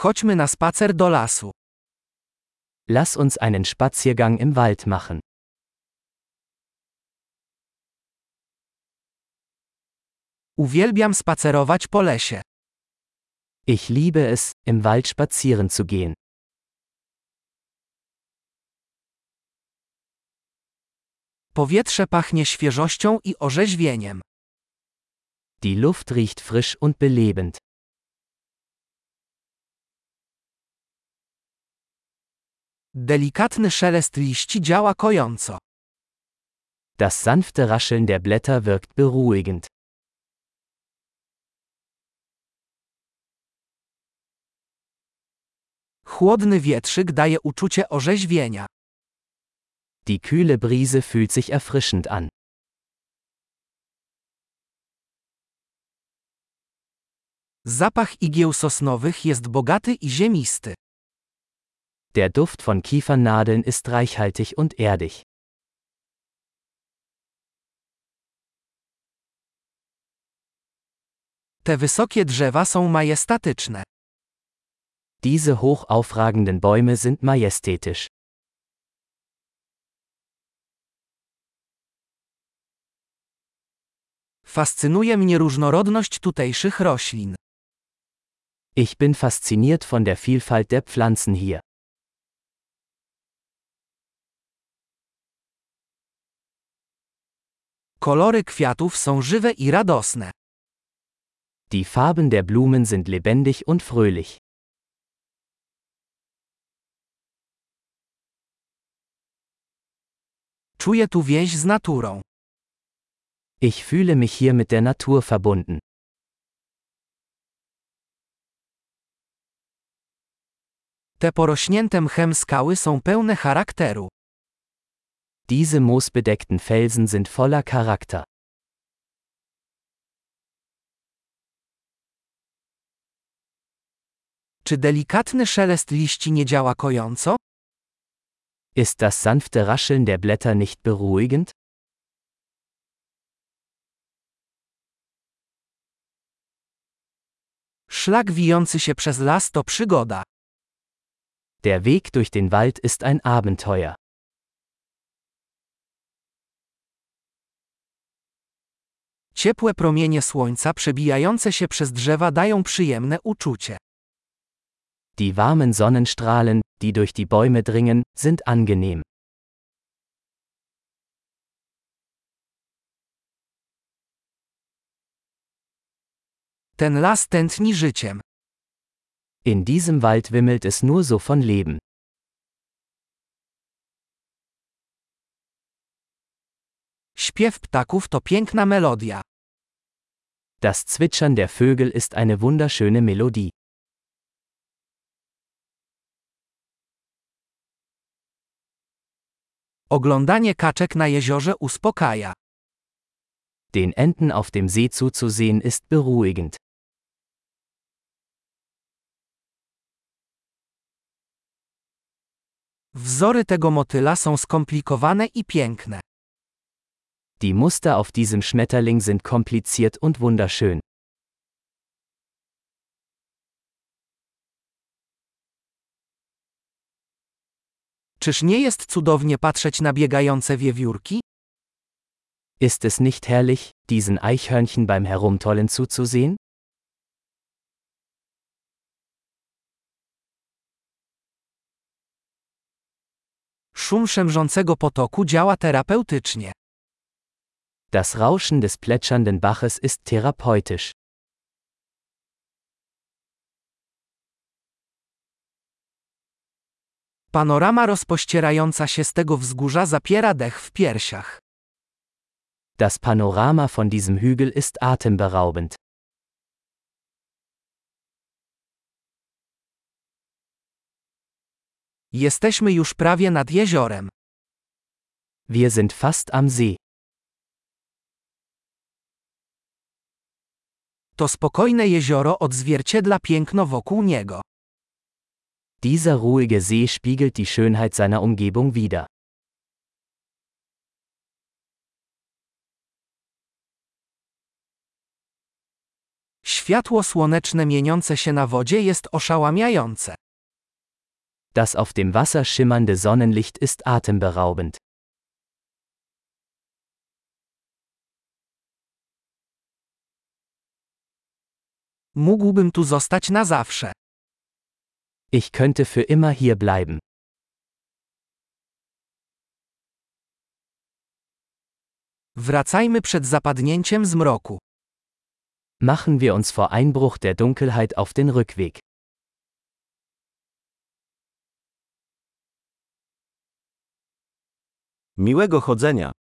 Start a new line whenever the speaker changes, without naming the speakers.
Chodźmy na spacer do lasu.
Lass uns einen Spaziergang im Wald machen.
Uwielbiam spacerować po lesie.
Ich liebe es, im Wald spazieren zu gehen.
Powietrze pachnie świeżością i orzeźwieniem.
Die Luft riecht frisch und belebend.
Delikatny szelest liści działa kojąco.
Das sanfte Rascheln der Blätter wirkt beruhigend.
Chłodny wietrzyk daje uczucie orzeźwienia.
Die kühle Brise fühlt sich erfrischend an.
Zapach igieł sosnowych jest bogaty i ziemisty.
Der Duft von Kiefernadeln ist reichhaltig und erdig.
Te wysokie drzewa są majestatyczne.
Diese hoch aufragenden Bäume sind majestätisch.
Fascynuje mnie różnorodność tutejszych roślin.
Ich bin fasziniert von der Vielfalt der Pflanzen hier.
Kolory kwiatów są żywe i radosne.
Die Farben der Blumen sind lebendig und fröhlich.
Czuję tu więź z naturą.
Ich fühle mich hier mit der Natur verbunden.
Te porośnięte mchem skały są pełne charakteru.
Diese moosbedeckten Felsen sind voller Charakter.
Czy delikatny szelest liści nie działa kojąco?
Ist das sanfte Rascheln der Blätter nicht beruhigend?
Szlak wijący się przez las to przygoda.
Der Weg durch den Wald ist ein Abenteuer.
Ciepłe promienie słońca przebijające się przez drzewa dają przyjemne uczucie.
Die warmen Sonnenstrahlen, die durch die Bäume dringen, sind angenehm.
Ten las tętni życiem.
In diesem Wald wimmelt es nur so von Leben.
Śpiew ptaków to piękna melodia.
Das Zwitschern der Vögel ist eine wunderschöne Melodie.
Oglądanie kaczek na jeziorze uspokaja.
Den Enten auf dem See zuzusehen ist beruhigend.
Wzory tego motyla są skomplikowane i piękne.
Die Muster auf diesem Schmetterling sind kompliziert und wunderschön.
Czyż nie jest cudownie patrzeć na biegające wiewiórki?
Ist es nicht herrlich, diesen Eichhörnchen beim Herumtollen zuzusehen?
Szum szemrzącego potoku działa terapeutycznie.
Das Rauschen des plätschernden Baches ist therapeutisch.
Panorama rozpościerająca się z tego wzgórza zapiera dech w piersiach.
Das Panorama von diesem Hügel ist atemberaubend.
Jesteśmy już prawie nad jeziorem.
Wir sind fast am See.
To spokojne jezioro odzwierciedla piękno wokół niego.
Dieser ruhige See spiegelt die Schönheit seiner Umgebung wider.
Światło słoneczne mieniące się na wodzie jest oszałamiające.
Das auf dem Wasser schimmernde Sonnenlicht ist atemberaubend.
Mógłbym tu zostać na zawsze.
Ich könnte für immer hier bleiben.
Wracajmy przed zapadnięciem zmroku.
Machen wir uns vor Einbruch der Dunkelheit auf den Rückweg.
Miłego chodzenia.